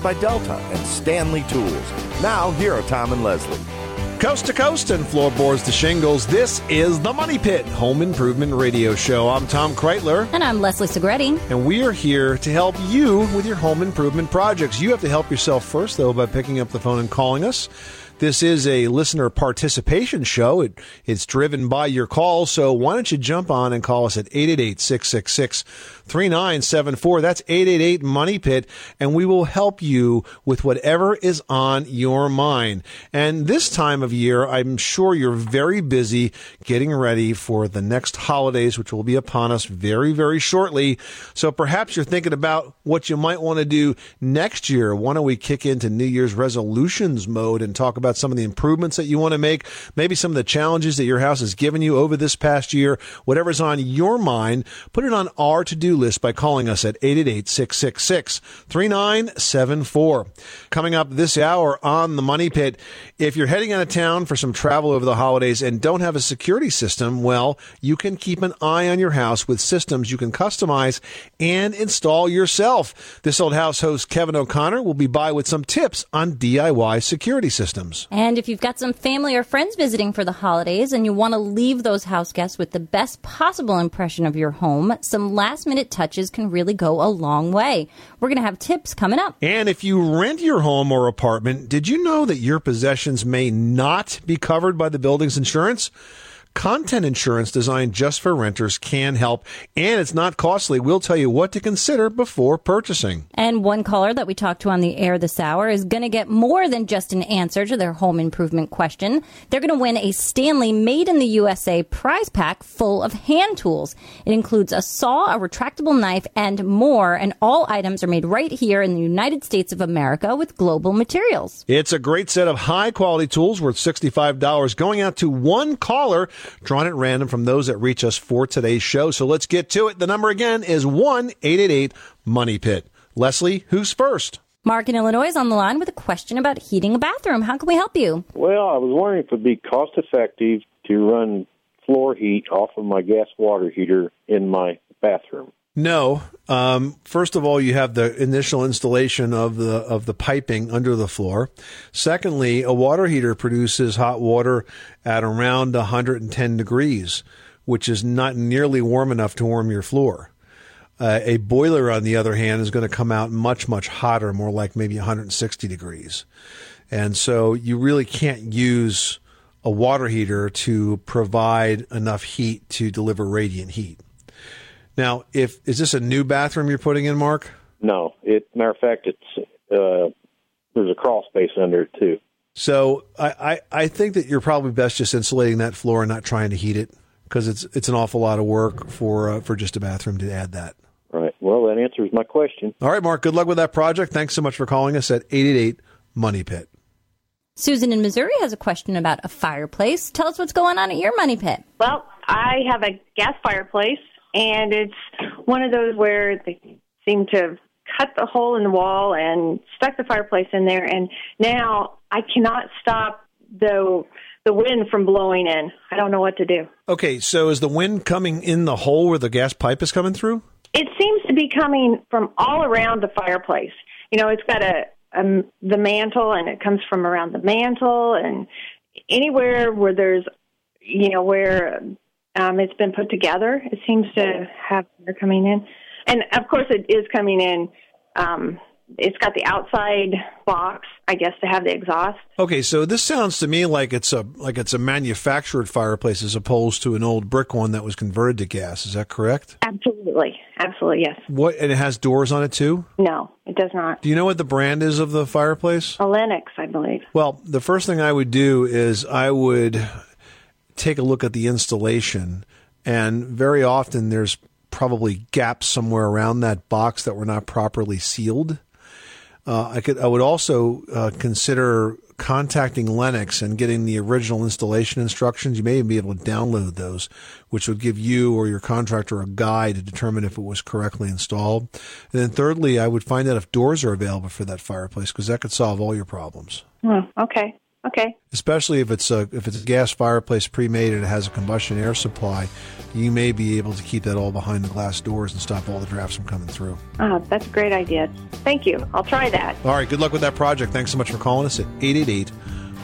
you by Delta and Stanley Tools. Now, here are Tom and Leslie. Coast to coast and floorboards to shingles, this is the Money Pit Home Improvement Radio Show. I'm Tom Kraeutler, And I'm Leslie Segrete. and we are here to help you with your home improvement projects. You have to help yourself first, though, by picking up the phone and calling us. This is a listener participation show. It, it's driven by your calls, so why don't you jump on and call us at 888-666-3974. That's 888 Money Pit, and we will help you with whatever is on your mind. And this time of year, I'm sure you're very busy getting ready for the next holidays, which will be upon us very, very shortly. So perhaps you're thinking about what you might want to do next year. Why don't we kick into New Year's resolutions mode and talk about some of the improvements that you want to make, maybe some of the challenges that your house has given you over this past year, whatever's on your mind, put it on our to-do list by calling us at 888-666-3974. Coming up this hour on the Money Pit, if you're heading out of town for some travel over the holidays and don't have a security system, well, you can keep an eye on your house with systems you can customize and install yourself. This old house host Kevin O'Connor will be by with some tips on DIY security systems. And if you've got some family or friends visiting for the holidays and you want to leave those house guests with the best possible impression of your home, some last minute touches can really go a long way. We're going to have tips coming up. And if you rent your home or apartment, did you know that your possessions may not be covered by the building's insurance? Content insurance designed just for renters can help, and it's not costly. We'll tell you what to consider before purchasing. And one caller that we talked to on the air this hour is going to get more than just an answer to their home improvement question. They're going to win a Stanley Made in the USA prize pack full of hand tools. It includes a saw, a retractable knife, and more. And all items are made right here in the United States of America with global materials. It's a great set of high quality tools worth $65 going out to one caller drawn at random from those that reach us for today's show. So let's get to it. The number again is 1 888 Money Pit. Leslie, who's first? Mark in Illinois is on the line with a question about heating a bathroom. How can we help you? Well, I was wondering if it'd be cost effective to run floor heat off of my gas water heater in my bathroom. No. Um, first of all, you have the initial installation of the of the piping under the floor. Secondly, a water heater produces hot water at around 110 degrees, which is not nearly warm enough to warm your floor. Uh, a boiler, on the other hand, is going to come out much much hotter, more like maybe 160 degrees, and so you really can't use a water heater to provide enough heat to deliver radiant heat. Now, if is this a new bathroom you're putting in, Mark? No, it matter of fact, it's uh, there's a crawl space under it too. So I, I, I think that you're probably best just insulating that floor and not trying to heat it because it's it's an awful lot of work for uh, for just a bathroom to add that. Right. Well, that answers my question. All right, Mark. Good luck with that project. Thanks so much for calling us at 888 Money Pit. Susan in Missouri has a question about a fireplace. Tell us what's going on at your money pit. Well, I have a gas fireplace, and it's one of those where they seem to have cut the hole in the wall and stuck the fireplace in there, and now I cannot stop the the wind from blowing in. I don't know what to do. Okay, so is the wind coming in the hole where the gas pipe is coming through? It seems to be coming from all around the fireplace. You know, it's got a um, the mantle, and it comes from around the mantle, and anywhere where there's, you know, where um, it's been put together, it seems to have air coming in, and of course, it is coming in um, it's got the outside box, I guess, to have the exhaust. Okay, so this sounds to me like it's a like it's a manufactured fireplace as opposed to an old brick one that was converted to gas. Is that correct? Absolutely, absolutely, yes. What and it has doors on it too? No, it does not. Do you know what the brand is of the fireplace? A Lennox, I believe. Well, the first thing I would do is I would take a look at the installation, and very often there's probably gaps somewhere around that box that were not properly sealed. Uh, I could. I would also uh, consider contacting Lennox and getting the original installation instructions. You may even be able to download those, which would give you or your contractor a guide to determine if it was correctly installed. And then thirdly, I would find out if doors are available for that fireplace because that could solve all your problems. Hmm, okay, okay. Especially if it's a if it's a gas fireplace pre-made and it has a combustion air supply, you may be able to keep that all behind the glass doors and stop all the drafts from coming through. Oh, that's a great idea. Thank you. I'll try that. All right, good luck with that project. Thanks so much for calling us at 888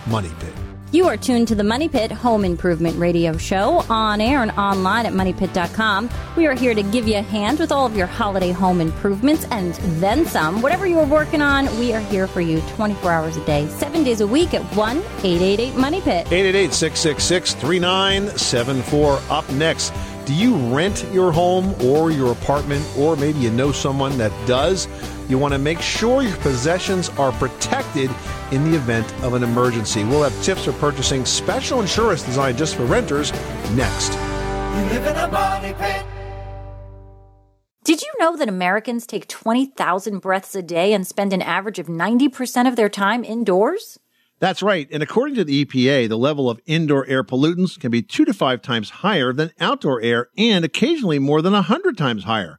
Money Pit. You are tuned to the Money Pit Home Improvement Radio Show on air and online at moneypit.com. We are here to give you a hand with all of your holiday home improvements and then some. Whatever you are working on, we are here for you 24 hours a day, seven days a week at 1 888 Money Pit. 888 666 3974. Up next, do you rent your home or your apartment, or maybe you know someone that does? You want to make sure your possessions are protected in the event of an emergency. We'll have tips for purchasing special insurance designed just for renters next. You live in a money pit. Did you know that Americans take 20,000 breaths a day and spend an average of 90% of their time indoors? That's right. And according to the EPA, the level of indoor air pollutants can be two to five times higher than outdoor air and occasionally more than a hundred times higher.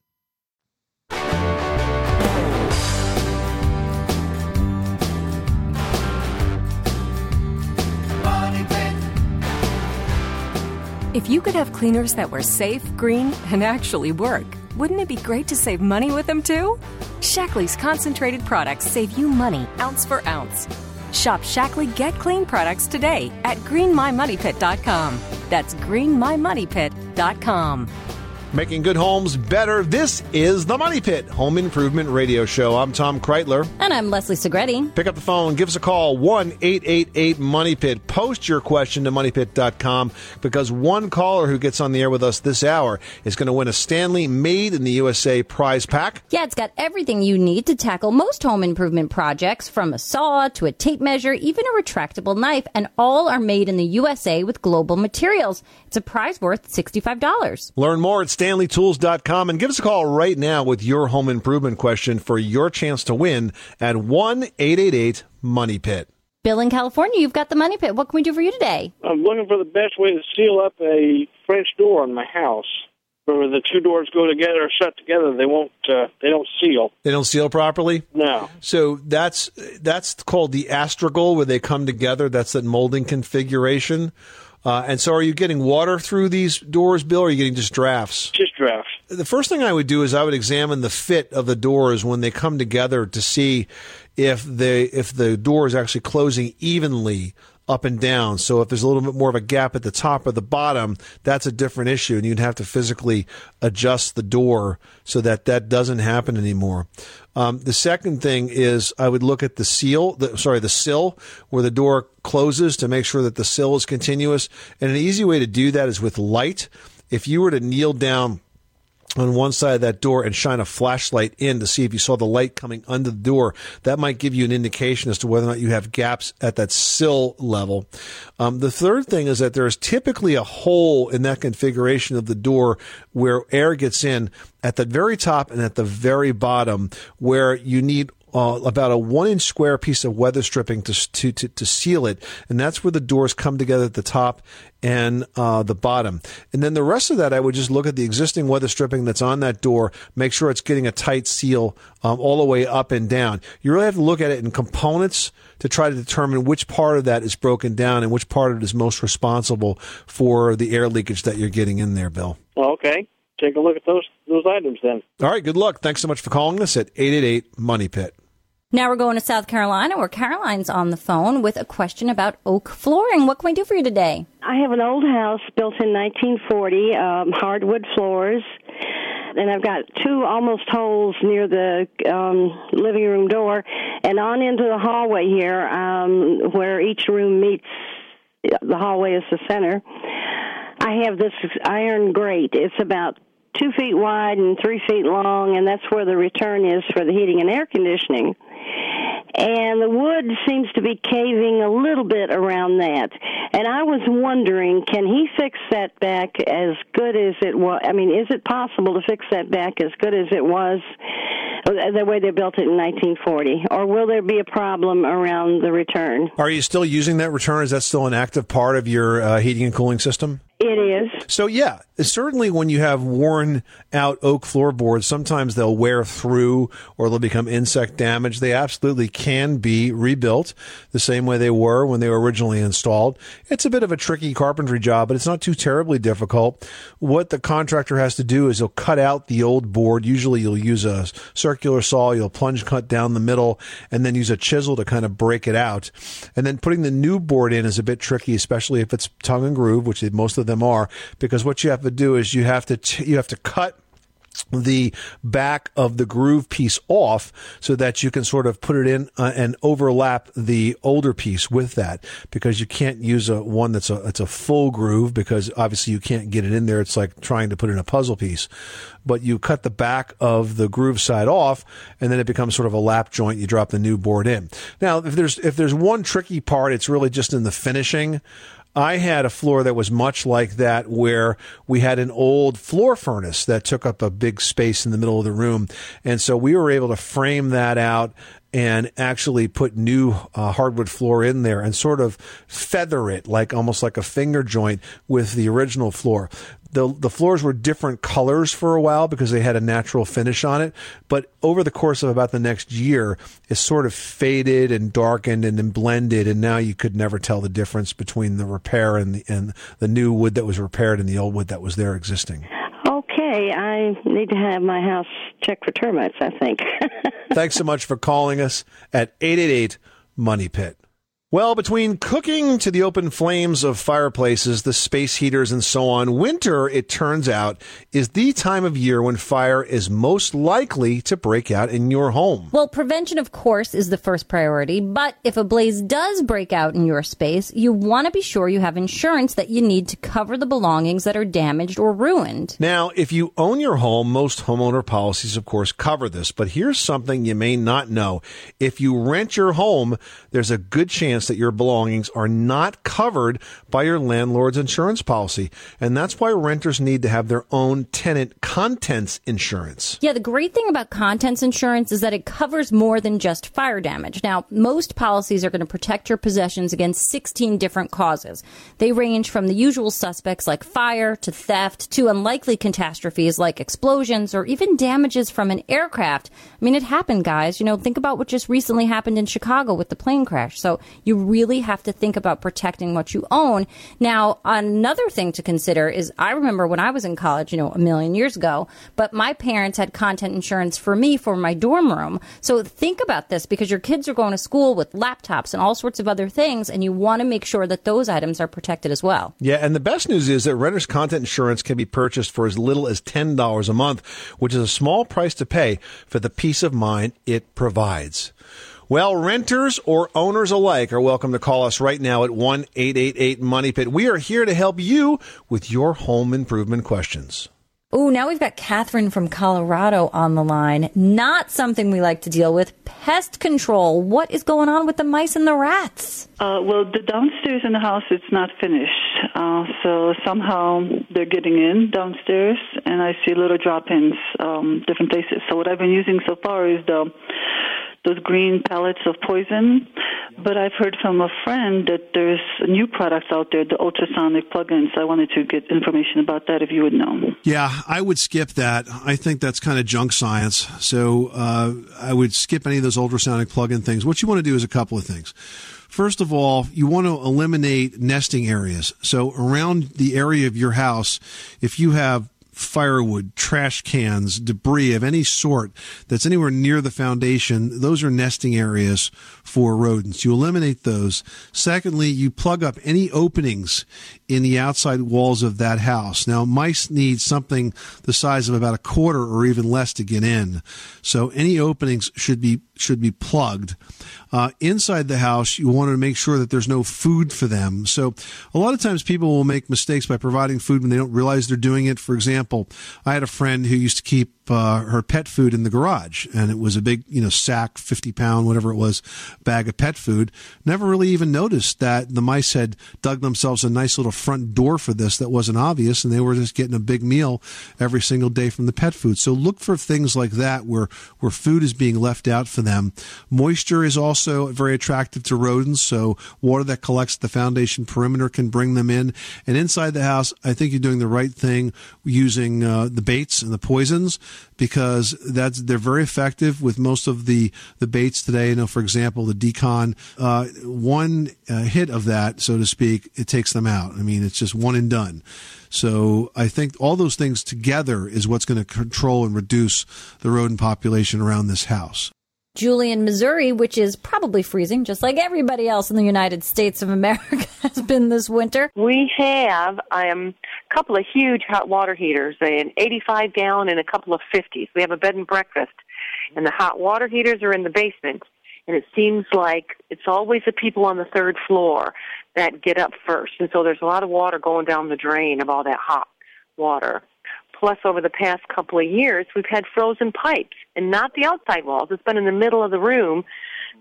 If you could have cleaners that were safe, green, and actually work, wouldn't it be great to save money with them too? Shaklee's concentrated products save you money ounce for ounce. Shop Shackley Get Clean products today at greenmymoneypit.com. That's greenmymoneypit.com. Making good homes better. This is the Money Pit Home Improvement Radio Show. I'm Tom Kraeutler. And I'm Leslie Segrete. Pick up the phone, give us a call, 1 888 Money Pit. Post your question to moneypit.com because one caller who gets on the air with us this hour is going to win a Stanley Made in the USA prize pack. Yeah, it's got everything you need to tackle most home improvement projects from a saw to a tape measure, even a retractable knife, and all are made in the USA with global materials. It's a prize worth $65. Learn more at stanleytools.com and give us a call right now with your home improvement question for your chance to win at 1 888 Money Pit. Bill in California, you've got the money pit. What can we do for you today? I'm looking for the best way to seal up a French door in my house. Where the two doors go together or shut together, they won't. Uh, they don't seal. They don't seal properly? No. So that's that's called the astragal where they come together. That's that molding configuration. Uh, and so, are you getting water through these doors, Bill, or are you getting just drafts? Just drafts. The first thing I would do is I would examine the fit of the doors when they come together to see if they if the door is actually closing evenly up and down. So if there's a little bit more of a gap at the top or the bottom, that's a different issue, and you'd have to physically adjust the door so that that doesn't happen anymore. Um, the second thing is I would look at the seal, the, sorry, the sill where the door closes to make sure that the sill is continuous. And an easy way to do that is with light. If you were to kneel down on one side of that door and shine a flashlight in to see if you saw the light coming under the door. That might give you an indication as to whether or not you have gaps at that sill level. Um, the third thing is that there is typically a hole in that configuration of the door where air gets in at the very top and at the very bottom where you need uh, about a one inch square piece of weather stripping to, to, to, to, seal it. And that's where the doors come together at the top and uh, the bottom. And then the rest of that, I would just look at the existing weather stripping that's on that door, make sure it's getting a tight seal um, all the way up and down. You really have to look at it in components to try to determine which part of that is broken down and which part of it is most responsible for the air leakage that you're getting in there, Bill. Okay. Take a look at those those items then. All right, good luck. Thanks so much for calling us at 888 Money Pit. Now we're going to South Carolina where Caroline's on the phone with a question about oak flooring. What can we do for you today? I have an old house built in 1940, um, hardwood floors, and I've got two almost holes near the um, living room door and on into the hallway here um, where each room meets. The hallway is the center. I have this iron grate. It's about two feet wide and three feet long, and that's where the return is for the heating and air conditioning and the wood seems to be caving a little bit around that. And I was wondering, can he fix that back as good as it was? I mean, is it possible to fix that back as good as it was the way they built it in 1940, or will there be a problem around the return? Are you still using that return? Is that still an active part of your uh, heating and cooling system? It is. So yeah, certainly when you have worn out oak floorboards, sometimes they'll wear through or they'll become insect damaged. They absolutely can be rebuilt the same way they were when they were originally installed. It's a bit of a tricky carpentry job, but it's not too terribly difficult. What the contractor has to do is he'll cut out the old board. Usually you'll use a circular saw, you'll plunge cut down the middle and then use a chisel to kind of break it out. And then putting the new board in is a bit tricky, especially if it's tongue and groove, which most of them them are because what you have to do is you have to t- you have to cut the back of the groove piece off so that you can sort of put it in uh, and overlap the older piece with that because you can't use a one that's a it's a full groove because obviously you can't get it in there. It's like trying to put in a puzzle piece. But you cut the back of the groove side off and then it becomes sort of a lap joint. You drop the new board in. Now if there's if there's one tricky part it's really just in the finishing I had a floor that was much like that, where we had an old floor furnace that took up a big space in the middle of the room. And so we were able to frame that out and actually put new uh, hardwood floor in there and sort of feather it like almost like a finger joint with the original floor. The, the floors were different colors for a while because they had a natural finish on it. But over the course of about the next year, it sort of faded and darkened and then blended. And now you could never tell the difference between the repair and the, and the new wood that was repaired and the old wood that was there existing. Need to have my house checked for termites, I think. Thanks so much for calling us at 888 Money Pit. Well, between cooking to the open flames of fireplaces, the space heaters, and so on, winter, it turns out, is the time of year when fire is most likely to break out in your home. Well, prevention, of course, is the first priority, but if a blaze does break out in your space, you want to be sure you have insurance that you need to cover the belongings that are damaged or ruined. Now, if you own your home, most homeowner policies, of course, cover this, but here's something you may not know. If you rent your home, there's a good chance that your belongings are not covered by your landlord's insurance policy. And that's why renters need to have their own tenant contents insurance. Yeah, the great thing about contents insurance is that it covers more than just fire damage. Now, most policies are going to protect your possessions against 16 different causes. They range from the usual suspects like fire to theft to unlikely catastrophes like explosions or even damages from an aircraft. I mean, it happened, guys. You know, think about what just recently happened in Chicago with the plane crash. So you really have to think about protecting what you own. Now, another thing to consider is I remember when I was in college, you know, a million years ago, but my parents had content insurance for me for my dorm room. So think about this because your kids are going to school with laptops and all sorts of other things, and you want to make sure that those items are protected as well. Yeah, and the best news is that renter's content insurance can be purchased for as little as $10 a month, which is a small price to pay for the peace of mind it provides. Well, renters or owners alike are welcome to call us right now at 1 888 Money Pit. We are here to help you with your home improvement questions. Oh, now we've got Catherine from Colorado on the line. Not something we like to deal with. Pest control. What is going on with the mice and the rats? Uh, well, the downstairs in the house it's not finished, uh, so somehow they're getting in downstairs, and I see little drop-ins, um, different places. So what I've been using so far is the those green pellets of poison. But I've heard from a friend that there's new products out there, the ultrasonic plugins. I wanted to get information about that if you would know. Yeah, I would skip that. I think that's kind of junk science. So uh, I would skip any of those ultrasonic plug-in things. What you want to do is a couple of things. First of all, you want to eliminate nesting areas. So around the area of your house, if you have firewood, trash cans, debris of any sort that's anywhere near the foundation, those are nesting areas for rodents. You eliminate those. Secondly, you plug up any openings in the outside walls of that house. Now, mice need something the size of about a quarter or even less to get in. So any openings should be should be plugged. Uh, inside the house, you want to make sure that there's no food for them. So a lot of times people will make mistakes by providing food when they don't realize they're doing it. For example, I had a friend who used to keep uh, her pet food in the garage, and it was a big, you know, sack, fifty pound, whatever it was, bag of pet food. Never really even noticed that the mice had dug themselves a nice little front door for this that wasn't obvious, and they were just getting a big meal every single day from the pet food. So look for things like that where where food is being left out for them. Moisture is also very attractive to rodents, so water that collects the foundation perimeter can bring them in. And inside the house, I think you're doing the right thing using uh, the baits and the poisons because that's they're very effective with most of the the baits today. You know, for example, the d-CON, uh, one uh, hit of that, so to speak, it takes them out. I mean, it's just one and done. So I think all those things together is what's going to control and reduce the rodent population around this house. Julie in Missouri, which is probably freezing, just like everybody else in the United States of America has been this winter. We have um, a couple of huge hot water heaters, an 85 gallon and a couple of 50s. We have a bed and breakfast, and the hot water heaters are in the basement. And it seems like it's always the people on the third floor that get up first. And so there's a lot of water going down the drain of all that hot water. Plus, over the past couple of years, we've had frozen pipes, and not the outside walls. It's been in the middle of the room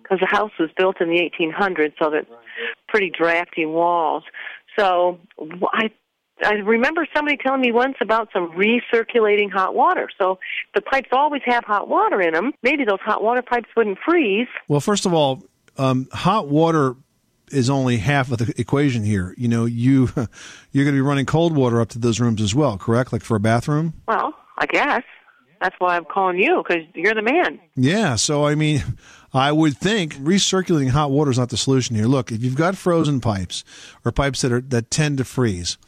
because the house was built in the 1800s, so that pretty drafty walls. So I I remember somebody telling me once about some recirculating hot water. So the pipes always have hot water in them, maybe those hot water pipes wouldn't freeze. Well, first of all, um, hot water is only half of the equation here. You know, you you're going to be running cold water up to those rooms as well, correct? Like for a bathroom. Well, I guess that's why I'm calling you because you're the man. Yeah. So I mean, I would think recirculating hot water is not the solution here. Look, if you've got frozen pipes or pipes that are that tend to freeze,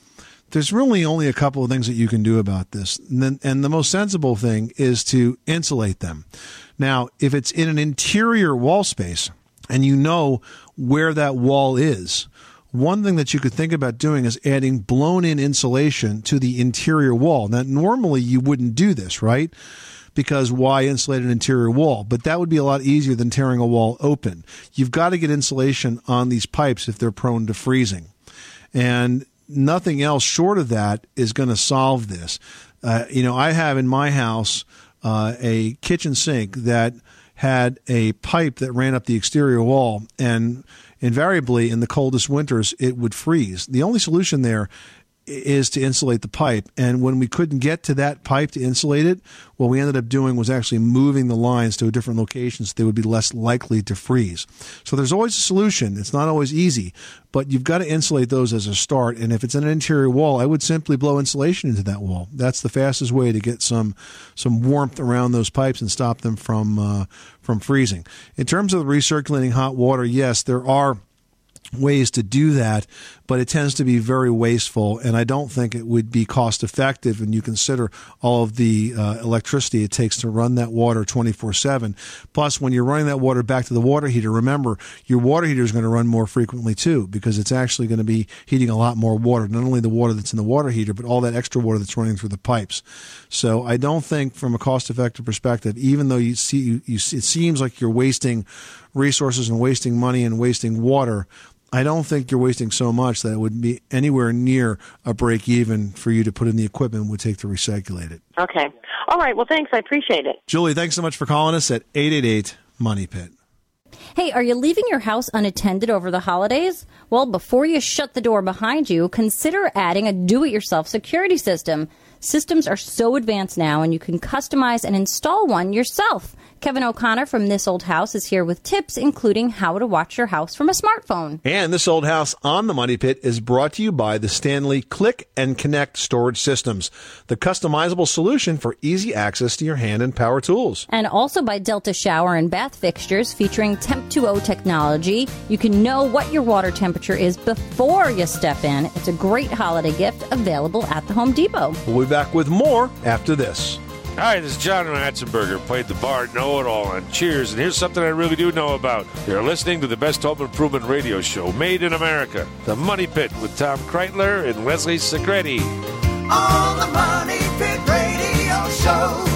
there's really only a couple of things that you can do about this. And, then, and the most sensible thing is to insulate them. Now, if it's in an interior wall space and you know where that wall is, one thing that you could think about doing is adding blown in insulation to the interior wall. Now, normally you wouldn't do this, right? Because why insulate an interior wall? But that would be a lot easier than tearing a wall open. You've got to get insulation on these pipes if they're prone to freezing. And nothing else short of that is going to solve this. Uh, you know, I have in my house uh, a kitchen sink that had a pipe that ran up the exterior wall, and invariably in the coldest winters it would freeze. The only solution there is to insulate the pipe. And when we couldn't get to that pipe to insulate it, what we ended up doing was actually moving the lines to a different location so they would be less likely to freeze. So there's always a solution. It's not always easy, but you've got to insulate those as a start. And if it's an interior wall, I would simply blow insulation into that wall. That's the fastest way to get some some warmth around those pipes and stop them from uh, from freezing. In terms of recirculating hot water, yes, there are ways to do that, but it tends to be very wasteful, and I don't think it would be cost effective when you consider all of the uh, electricity it takes to run that water 24 7. Plus, when you're running that water back to the water heater, remember your water heater is going to run more frequently too, because it's actually going to be heating a lot more water, not only the water that's in the water heater, but all that extra water that's running through the pipes. So I don't think, from a cost effective perspective, even though you see, you, you, it seems like you're wasting resources and wasting money and wasting water, I don't think you're wasting so much that it would be anywhere near a break even for you to put in the equipment it would take to recirculate it. Okay. All right. Well, thanks. I appreciate it. Julie, thanks so much for calling us at 888 Money Pit. Hey, are you leaving your house unattended over the holidays? Well, before you shut the door behind you, consider adding a do it yourself security system. Systems are so advanced now, and you can customize and install one yourself. Kevin O'Connor from This Old House is here with tips, including how to watch your house from a smartphone. And this old house on the Money Pit is brought to you by the Stanley Click and Connect storage systems, the customizable solution for easy access to your hand and power tools. And also by Delta Shower and Bath Fixtures featuring Temp 2O technology. You can know what your water temperature is before you step in. It's a great holiday gift available at the Home Depot. We'll be back with more after this. Hi, this is John Ratzenberger, played the Bard Know It All on Cheers, and here's something I really do know about. You're listening to the best home improvement radio show made in America, The Money Pit with Tom Kraeutler and Leslie Segrete. On the Money Pit Radio Show.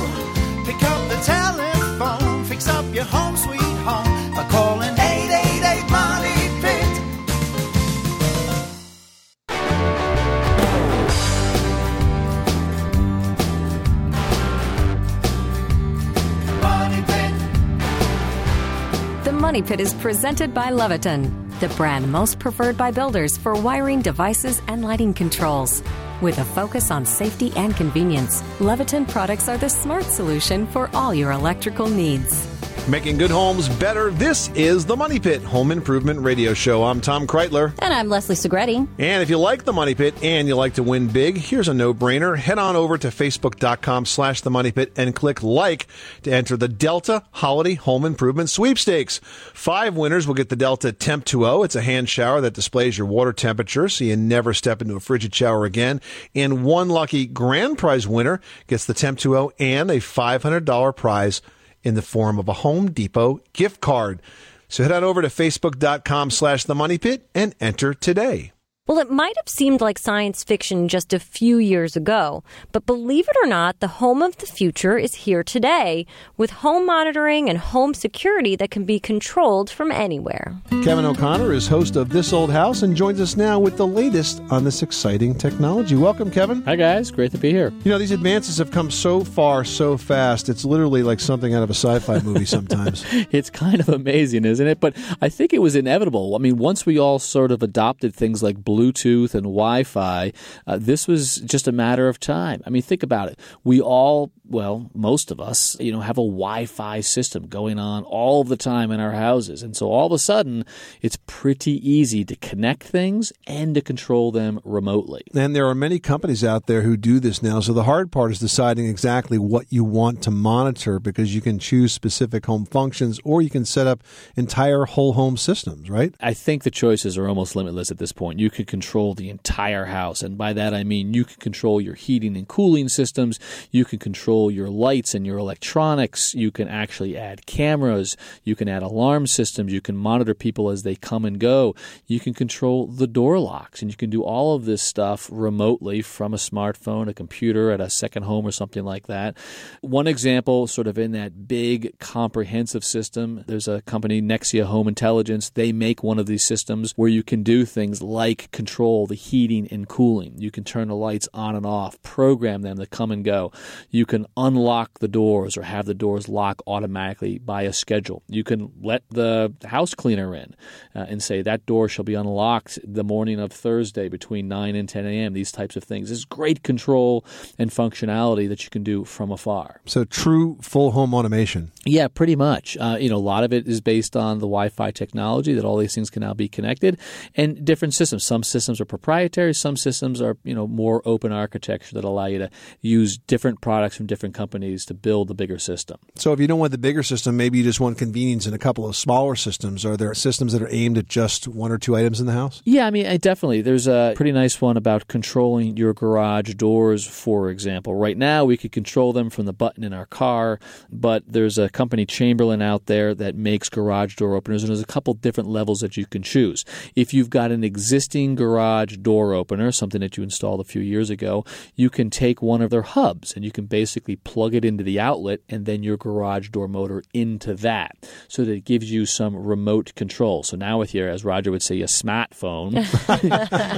Money Pit is presented by Leviton, the brand most preferred by builders for wiring devices and lighting controls. With a focus on safety and convenience, Leviton products are the smart solution for all your electrical needs. Making good homes better. This is the Money Pit Home Improvement Radio Show. I'm Tom Kraeutler. And I'm Leslie Segrete. And if you like the Money Pit and you like to win big, here's a no-brainer. Head on over to facebook.com slash the Money Pit and click like to enter the Delta Holiday Home Improvement Sweepstakes. Five winners will get the Delta Temp 2.0. It's a hand shower that displays your water temperature so you never step into a frigid shower again. And one lucky grand prize winner gets the Temp 2.0 and a $500 prize in the form of a Home Depot gift card. So head on over to facebook.com slash the money pit and enter today. Well, it might have seemed like science fiction just a few years ago, but believe it or not, the home of the future is here today with home monitoring and home security that can be controlled from anywhere. Kevin O'Connor is host of This Old House and joins us now with the latest on this exciting technology. Welcome, Kevin. Hi, guys. Great to be here. You know, these advances have come so far so fast. It's literally like something out of a sci fi movie sometimes. it's kind of amazing, isn't it? But I think it was inevitable. I mean, once we all sort of adopted things like Bluetooth Bluetooth and Wi Fi, uh, this was just a matter of time. I mean, think about it. We all, well, most of us, you know, have a Wi Fi system going on all the time in our houses. And so all of a sudden, it's pretty easy to connect things and to control them remotely. And there are many companies out there who do this now. So the hard part is deciding exactly what you want to monitor because you can choose specific home functions or you can set up entire whole home systems, right? I think the choices are almost limitless at this point. You could control the entire house. And by that, I mean you can control your heating and cooling systems. You can control your lights and your electronics. You can actually add cameras. You can add alarm systems. You can monitor people as they come and go. You can control the door locks. And you can do all of this stuff remotely from a smartphone, a computer, at a second home or something like that. One example, sort of in that big comprehensive system, there's a company, Nexia Home Intelligence. They make one of these systems where you can do things like control the heating and cooling. You can turn the lights on and off, program them to come and go. You can unlock the doors or have the doors lock automatically by a schedule. You can let the house cleaner in uh, and say that door shall be unlocked the morning of Thursday between 9 and 10 a.m. These types of things. This is great control and functionality that you can do from afar. So true full home automation. Yeah, pretty much. Uh, you know, a lot of it is based on the Wi-Fi technology that all these things can now be connected, and different systems. Some systems are proprietary. Some systems are you know more open architecture that allow you to use different products from different companies to build the bigger system. So if you don't want the bigger system, maybe you just want convenience in a couple of smaller systems. Are there systems that are aimed at just one or two items in the house? Yeah, I mean, I definitely. There's a pretty nice one about controlling your garage doors, for example. Right now, we could control them from the button in our car, but there's a company, Chamberlain, out there that makes garage door openers, and there's a couple different levels that you can choose. If you've got an existing garage door opener, something that you installed a few years ago, you can take one of their hubs and you can basically plug it into the outlet and then your garage door motor into that so that it gives you some remote control. So now with your, as Roger would say, a smartphone,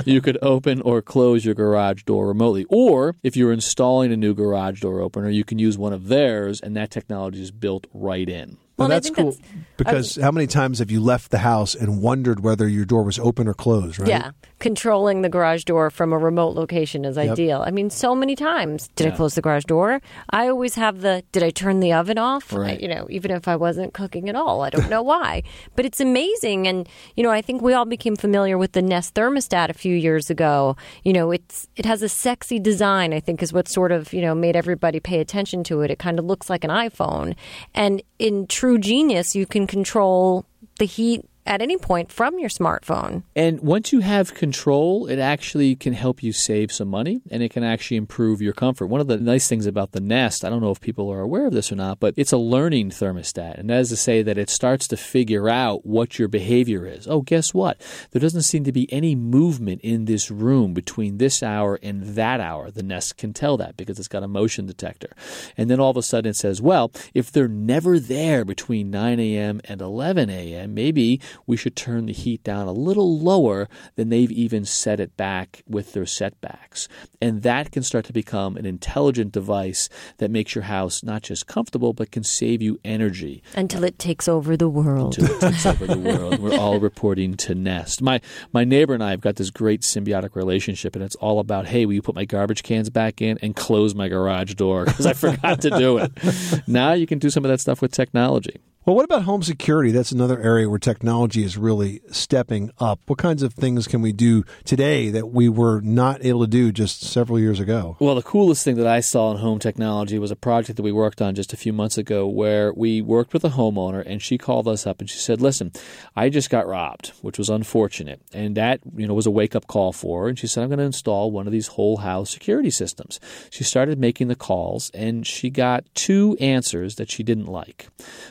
you could open or close your garage door remotely. Or if you're installing a new garage door opener, you can use one of theirs and that technology is built right in. Well, Well, that's cool that's- because how many times have you left the house and wondered whether your door was open or closed, right? Yeah, controlling the garage door from a remote location is Yep. ideal. I mean, so many times. Did I close the garage door? I always have the. Did I turn the oven off? Right. I- you know, even if I wasn't cooking at all, I don't know why. But it's amazing, and you know, I think we all became familiar with the Nest thermostat a few years ago. You know, it's it has a sexy design. I think is what sort of you know made everybody pay attention to it. It kind of looks like an iPhone, and in true genius, you can control the heat at any point from your smartphone. And once you have control, it actually can help you save some money and it can actually improve your comfort. One of the nice things about the Nest, I don't know if people are aware of this or not, but it's a learning thermostat. And that is to say that it starts to figure out what your behavior is. Oh, guess what? There doesn't seem to be any movement in this room between this hour and that hour. The Nest can tell that because it's got a motion detector. And then all of a sudden it says, well, if they're never there between 9 a.m. and 11 a.m., maybe we should turn the heat down a little lower than they've even set it back with their setbacks. And that can start to become an intelligent device that makes your house not just comfortable, but can save you energy until it takes over the world. until it takes over the world. We're all reporting to Nest. My my neighbor and I have got this great symbiotic relationship, and it's all about, hey, will you put my garbage cans back in and close my garage door because I forgot to do it. Now you can do some of that stuff with technology. Well, what about home security? That's another area where technology is really stepping up. What kinds of things can we do today that we were not able to do just several years ago? Well, the coolest thing that I saw in home technology was a project that we worked on just a few months ago where we worked with a homeowner and she called us up and she said, Listen, I just got robbed, which was unfortunate. And that, you know, was a wake up call for her. And she said, I'm going to install one of these whole house security systems. She started making the calls and she got two answers that she didn't like.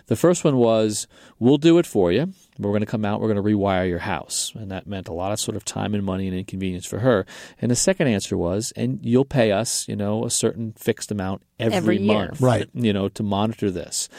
The first one was, We'll do it for you. We're going to come out, we're going to rewire your house. And that meant a lot of sort of time and money and inconvenience for her. And the second answer was, and you'll pay us, you know, a certain fixed amount every, Every year. month. Right. You know, to monitor this.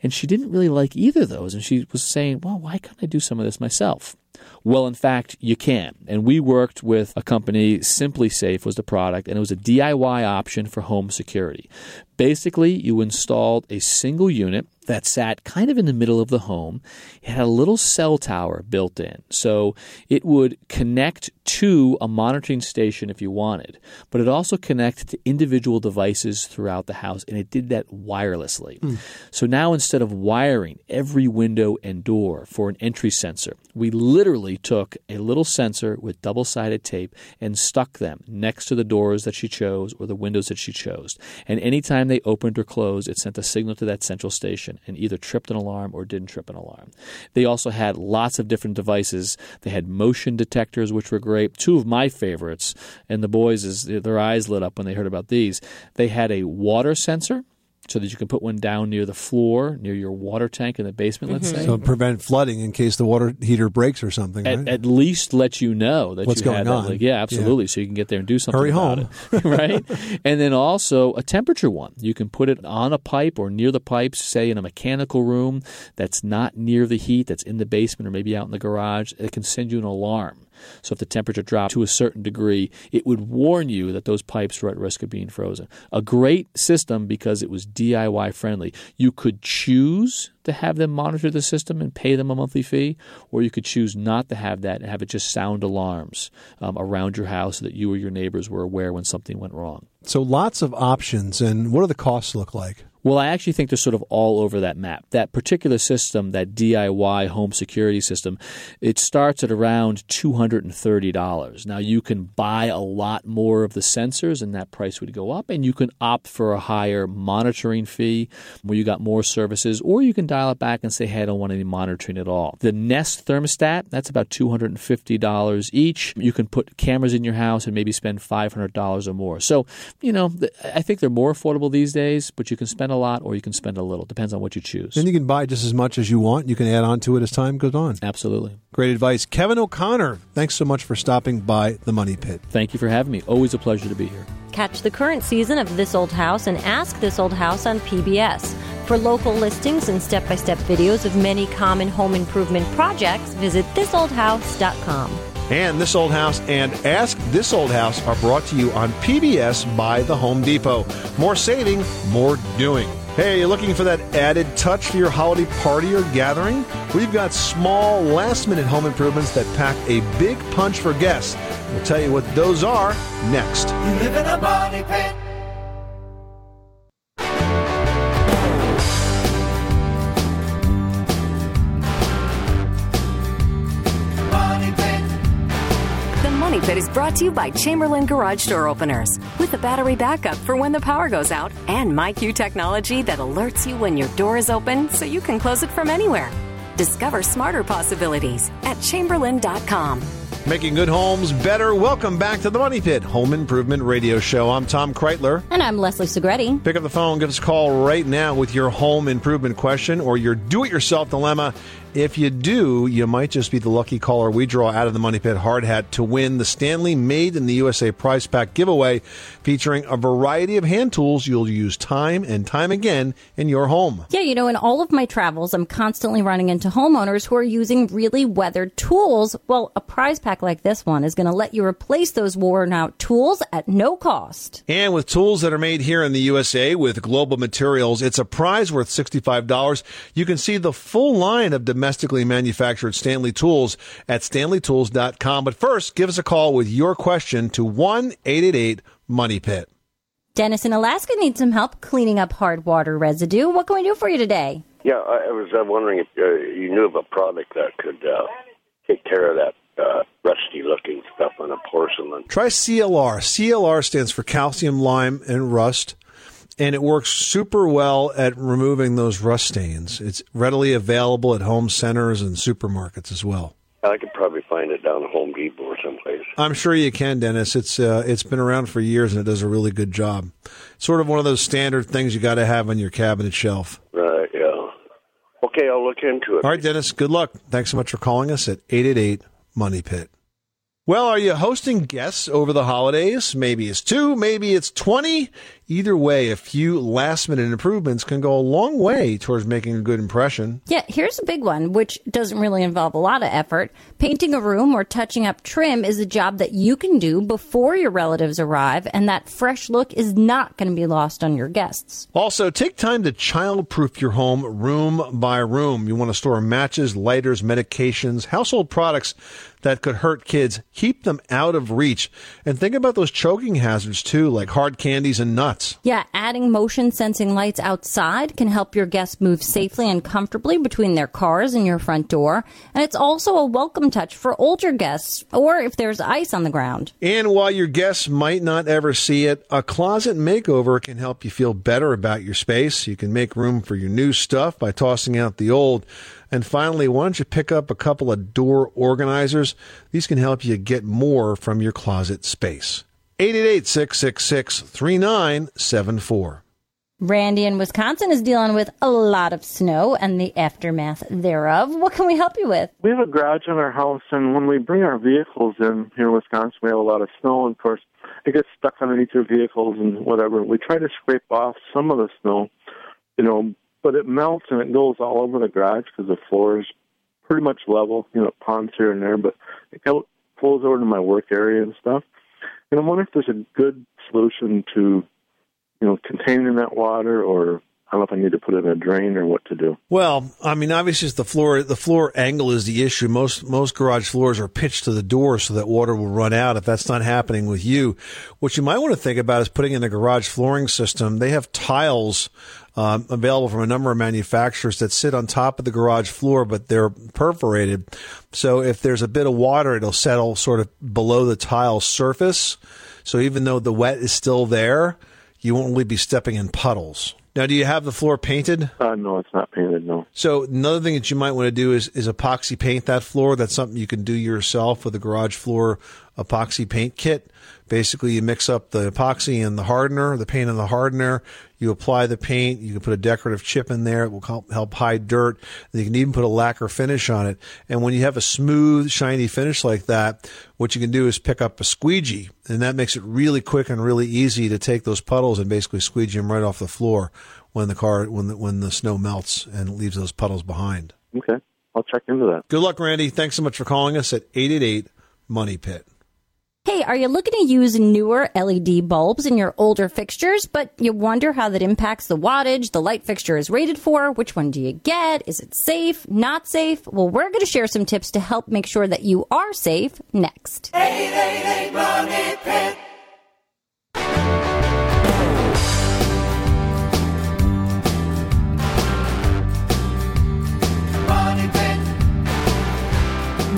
And she didn't really like either of those. And she was saying, well, why can't I do some of this myself? Well, in fact, you can. And we worked with a company, SimpliSafe was the product, and it was a DIY option for home security. Basically, you installed a single unit that sat kind of in the middle of the home. It had a little cell tower built in. So it would connect to a monitoring station if you wanted, but it also connected to individual devices throughout the house, and it did that wirelessly. Hmm. So now instead of wiring every window and door for an entry sensor, we literally took a little sensor with double sided tape and stuck them next to the doors that she chose or the windows that she chose. And anytime they opened or closed, it sent a signal to that central station and either tripped an alarm or didn't trip an alarm. They also had lots of different devices. They had motion detectors, which were great. Two of my favorites, and the boys, is their eyes lit up when they heard about these. They had a water sensor. So that you can put one down near the floor, near your water tank in the basement, let's mm-hmm. say. So prevent flooding in case the water heater breaks or something. At, right? at least let you know that What's you going had that. on. Like, yeah, Yeah. absolutely. So you can get there and do something. Hurry about home. it, right? and then also a temperature one. You can put it on a pipe or near the pipes, say in a mechanical room that's not near the heat, that's in the basement or maybe out in the garage. It can send you an alarm. So if the temperature dropped to a certain degree, it would warn you that those pipes were at risk of being frozen. A great system because it was DIY friendly. You could choose to have them monitor the system and pay them a monthly fee, or you could choose not to have that and have it just sound alarms um, around your house so that you or your neighbors were aware when something went wrong. so lots of options. And what do the costs look like? Well, I actually think they're sort of all over that map. That particular system, that DIY home security system, it starts at around $230. Now, you can buy a lot more of the sensors, and that price would go up, and you can opt for a higher monitoring fee where you got more services, or you can dial it back and say, hey, I don't want any monitoring at all. The Nest thermostat, that's about $250 each. You can put cameras in your house and maybe spend $500 or more. So, you know, I think they're more affordable these days, but you can spend a lot or you can spend a little. Depends on what you choose. Then you can buy just as much as you want. You can add on to it as time goes on. Absolutely. Great advice. Kevin O'Connor, thanks so much for stopping by the Money Pit. Thank you for having me. Always a pleasure to be here. Catch the current season of This Old House and Ask This Old House on PBS. For local listings and step by step videos of many common home improvement projects, visit thisoldhouse.com. And This Old House and Ask This Old House are brought to you on PBS by the Home Depot. More saving, more doing. Hey, you're looking for that added touch for your holiday party or gathering? We've got small, last minute home improvements that pack a big punch for guests. We'll tell you what those are next. You live in a money pit. The Money Pit is brought to you by Chamberlain Garage Door Openers with a battery backup for when the power goes out and MyQ technology that alerts you when your door is open so you can close it from anywhere. Discover smarter possibilities at chamberlain.com. Making good homes better. Welcome back to the Money Pit Home Improvement Radio Show. I'm Tom Kraeutler. And I'm Leslie Segrete. Pick up the phone, give us a call right now with your home improvement question or your do it yourself dilemma. If you do, you might just be the lucky caller we draw out of the Money Pit hard hat to win the Stanley Made in the USA Prize Pack giveaway featuring a variety of hand tools you'll use time and time again in your home. Yeah, you know, in all of my travels, I'm constantly running into homeowners who are using really weathered tools. Well, a prize pack like this one is going to let you replace those worn out tools at no cost. And with tools that are made here in the USA with global materials, it's a prize worth $65. You can see the full line of domestically manufactured Stanley tools at stanleytools.com. But first, give us a call with your question to 1 888 Money Pit. Dennis in Alaska needs some help cleaning up hard water residue. What can we do for you today? Yeah, I I was uh, wondering if uh, you knew of a product that could uh, take care of that uh, rusty-looking stuff on a porcelain. Try CLR. CLR stands for calcium, lime, and rust. And it works super well at removing those rust stains. It's readily available at home centers and supermarkets as well. I could probably find it down at Home Depot or someplace. I'm sure you can, Dennis. It's uh, it's been around for years and it does a really good job. Sort of one of those standard things you got to have on your cabinet shelf. Right, yeah. Okay, I'll look into it. All right, Dennis. Good luck. Thanks so much for calling us at 888 Money Pit. Well, are you hosting guests over the holidays? Maybe it's two, maybe it's 20. Either way, a few last minute improvements can go a long way towards making a good impression. Yeah, here's a big one, which doesn't really involve a lot of effort. Painting a room or touching up trim is a job that you can do before your relatives arrive, and that fresh look is not going to be lost on your guests. Also, take time to child-proof your home room by room. You want to store matches, lighters, medications, household products that could hurt kids. Keep them out of reach. And think about those choking hazards too, like hard candies and nuts. Yeah, adding motion sensing lights outside can help your guests move safely and comfortably between their cars and your front door. And it's also a welcome touch for older guests or if there's ice on the ground. And while your guests might not ever see it, a closet makeover can help you feel better about your space. You can make room for your new stuff by tossing out the old. And finally, why don't you pick up a couple of door organizers? These can help you get more from your closet space. 888 666 3974. Randy in Wisconsin is dealing with a lot of snow and the aftermath thereof. What can we help you with? We have a garage in our house, and when we bring our vehicles in here in Wisconsin, we have a lot of snow, and of course, it gets stuck underneath your vehicles and whatever. We try to scrape off some of the snow, you know, but it melts and it goes all over the garage because the floor is pretty much level, you know, ponds here and there, but it flows over to my work area and stuff. And I'm wondering if there's a good solution to, you know, containing that water or I don't know if I need to put it in a drain or what to do. Well, I mean, obviously, it's the floor the floor angle is the issue. Most most garage floors are pitched to the door so that water will run out. If that's not happening with you, what you might want to think about is putting in a garage flooring system. They have tiles um, available from a number of manufacturers that sit on top of the garage floor, but they're perforated. So if there's a bit of water, it'll settle sort of below the tile surface. So even though the wet is still there, you won't really be stepping in puddles. Now, do you have the floor painted? Uh, no, it's not painted, no. So another thing that you might want to do is, is epoxy paint that floor. That's something you can do yourself with a garage floor epoxy paint kit. Basically, you mix up the epoxy and the hardener, the paint and the hardener. You apply the paint. You can put a decorative chip in there. It will help, hide dirt. And you can even put a lacquer finish on it. And when you have a smooth, shiny finish like that, what you can do is pick up a squeegee, and that makes it really quick and really easy to take those puddles and basically squeegee them right off the floor when the car when the, when the snow melts and leaves those puddles behind. Okay. I'll check into that. Good luck, Randy. Thanks so much for calling us at 888 Money Pit. Hey, are you looking to use newer LED bulbs in your older fixtures, but you wonder how that impacts the wattage the light fixture is rated for? Which one do you get? Is it safe? Not safe? Well, we're going to share some tips to help make sure that you are safe next. 888 Money Pit.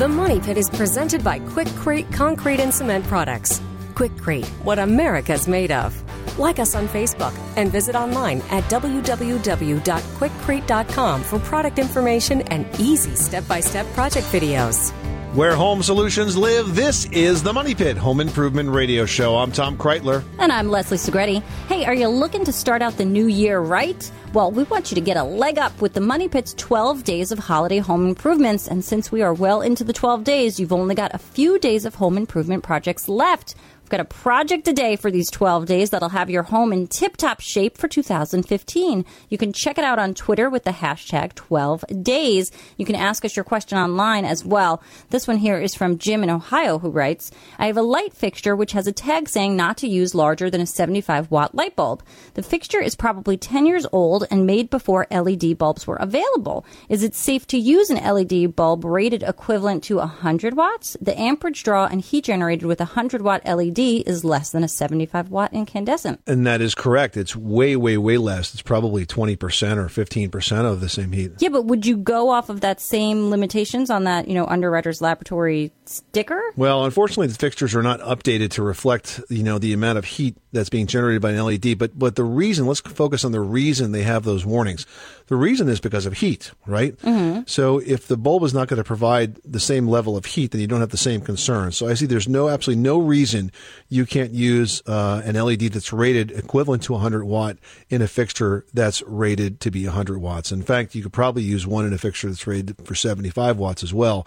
The Money Pit is presented by Quick Quikrete Concrete and Cement Products. Quick Quikrete, what America's made of. Like us on Facebook and visit online at www.quikrete.com for product information and easy step by step project videos. Where home solutions live, this is the Money Pit Home Improvement Radio Show. I'm Tom Kraeutler. And I'm Leslie Segrete. Hey, are you looking to start out the new year right? Well, we want you to get a leg up with the Money Pit's 12 days of holiday home improvements. And since we are well into the 12 days, you've only got a few days of home improvement projects left. Got a project a day for these 12 days that'll have your home in tip top shape for 2015. You can check it out on Twitter with the hashtag 12 days. You can ask us your question online as well. This one here is from Jim in Ohio who writes, I have a light fixture which has a tag saying not to use larger than a 75 watt light bulb. The fixture is probably 10 years old and made before LED bulbs were available. Is it safe to use an LED bulb rated equivalent to 100 watts? The amperage draw and heat generated with a 100 watt LED is less than a 75 watt incandescent. And that is correct. It's way, way, way less. It's probably 20% or 15% of the same heat. Yeah, but would you go off of that same limitations on that, you know, Underwriters Laboratory sticker? Well, unfortunately, the fixtures are not updated to reflect, you know, the amount of heat that's being generated by an LED. But but the reason, let's focus on the reason they have those warnings. The reason is because of heat, right? Mm-hmm. So if the bulb is not going to provide the same level of heat, then you don't have the same concern. So I see there's no absolutely no reason you can't use uh, an LED that's rated equivalent to 100 watt in a fixture that's rated to be 100 watts. In fact, you could probably use one in a fixture that's rated for 75 watts as well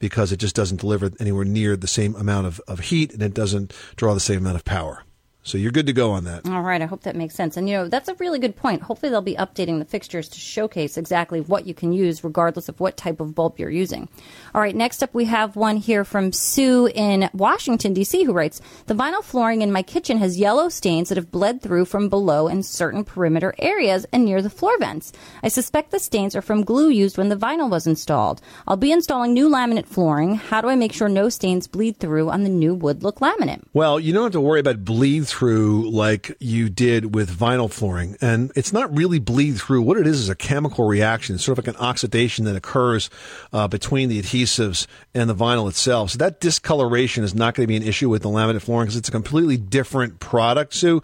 because it just doesn't deliver anywhere near the same amount of, of heat and it doesn't draw the same amount of power. So you're good to go on that. All right, I hope that makes sense. And you know, that's a really good point. Hopefully they'll be updating the fixtures to showcase exactly what you can use regardless of what type of bulb you're using. All right, next up we have one here from Sue in Washington DC who writes, "The vinyl flooring in my kitchen has yellow stains that have bled through from below in certain perimeter areas and near the floor vents. I suspect the stains are from glue used when the vinyl was installed. I'll be installing new laminate flooring. How do I make sure no stains bleed through on the new wood look laminate?" Well, you don't have to worry about bleed through like you did with vinyl flooring. And it's not really bleed through. What it is is a chemical reaction. It's sort of like an oxidation that occurs uh, between the adhesives and the vinyl itself. So that discoloration is not going to be an issue with the laminate flooring because it's a completely different product, So,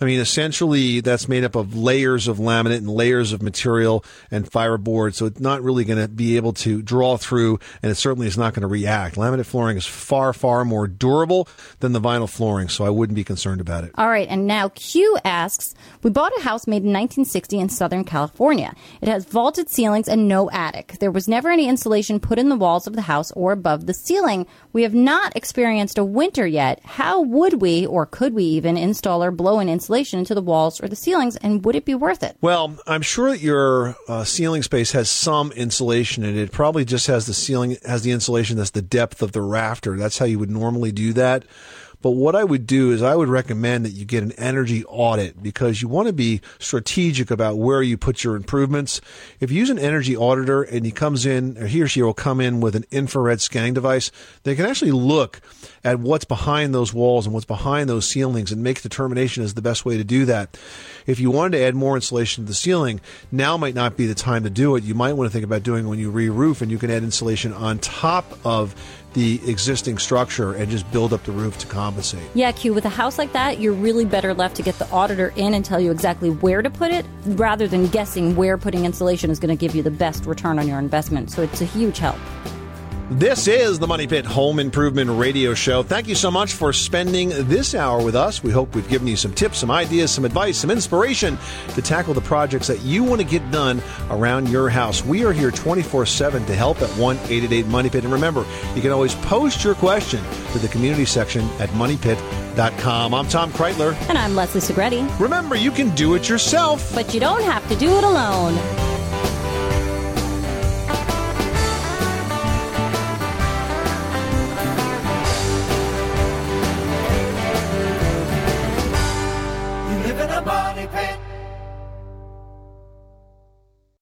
I mean, essentially, that's made up of layers of laminate and layers of material and fiberboard. So it's not really going to be able to draw through, and it certainly is not going to react. Laminate flooring is far, far more durable than the vinyl flooring. So I wouldn't be concerned about it. All right, and now Q asks We bought a house made in 1960 in Southern California. It has vaulted ceilings and no attic. There was never any insulation put in the walls of the house or above the ceiling. We have not experienced a winter yet. How would we, or could we even, install or blow in insulation into the walls or the ceilings, and would it be worth it? Well, I'm sure that your uh, ceiling space has some insulation in it. It probably just has the ceiling has the insulation that's the depth of the rafter. That's how you would normally do that. But what I would do is I would recommend that you get an energy audit because you want to be strategic about where you put your improvements. If you use an energy auditor and he comes in, or he or she will come in with an infrared scanning device, they can actually look at what's behind those walls and what's behind those ceilings and make determination is the best way to do that. If you wanted to add more insulation to the ceiling, now might not be the time to do it. You might want to think about doing it when you re-roof and you can add insulation on top of the existing structure and just build up the roof to compensate. Yeah, Q, with a house like that, you're really better left to get the auditor in and tell you exactly where to put it rather than guessing where putting insulation is going to give you the best return on your investment. So it's a huge help. This is the Money Pit Home Improvement Radio Show. Thank you so much for spending this hour with us. We hope we've given you some tips, some ideas, some advice, some inspiration to tackle the projects that you want to get done around your house. We are here 24 7 to help at 1 888 Money Pit. And remember, you can always post your question to the community section at moneypit.com. I'm Tom Kraeutler. And I'm Leslie Segrete. Remember, you can do it yourself, but you don't have to do it alone.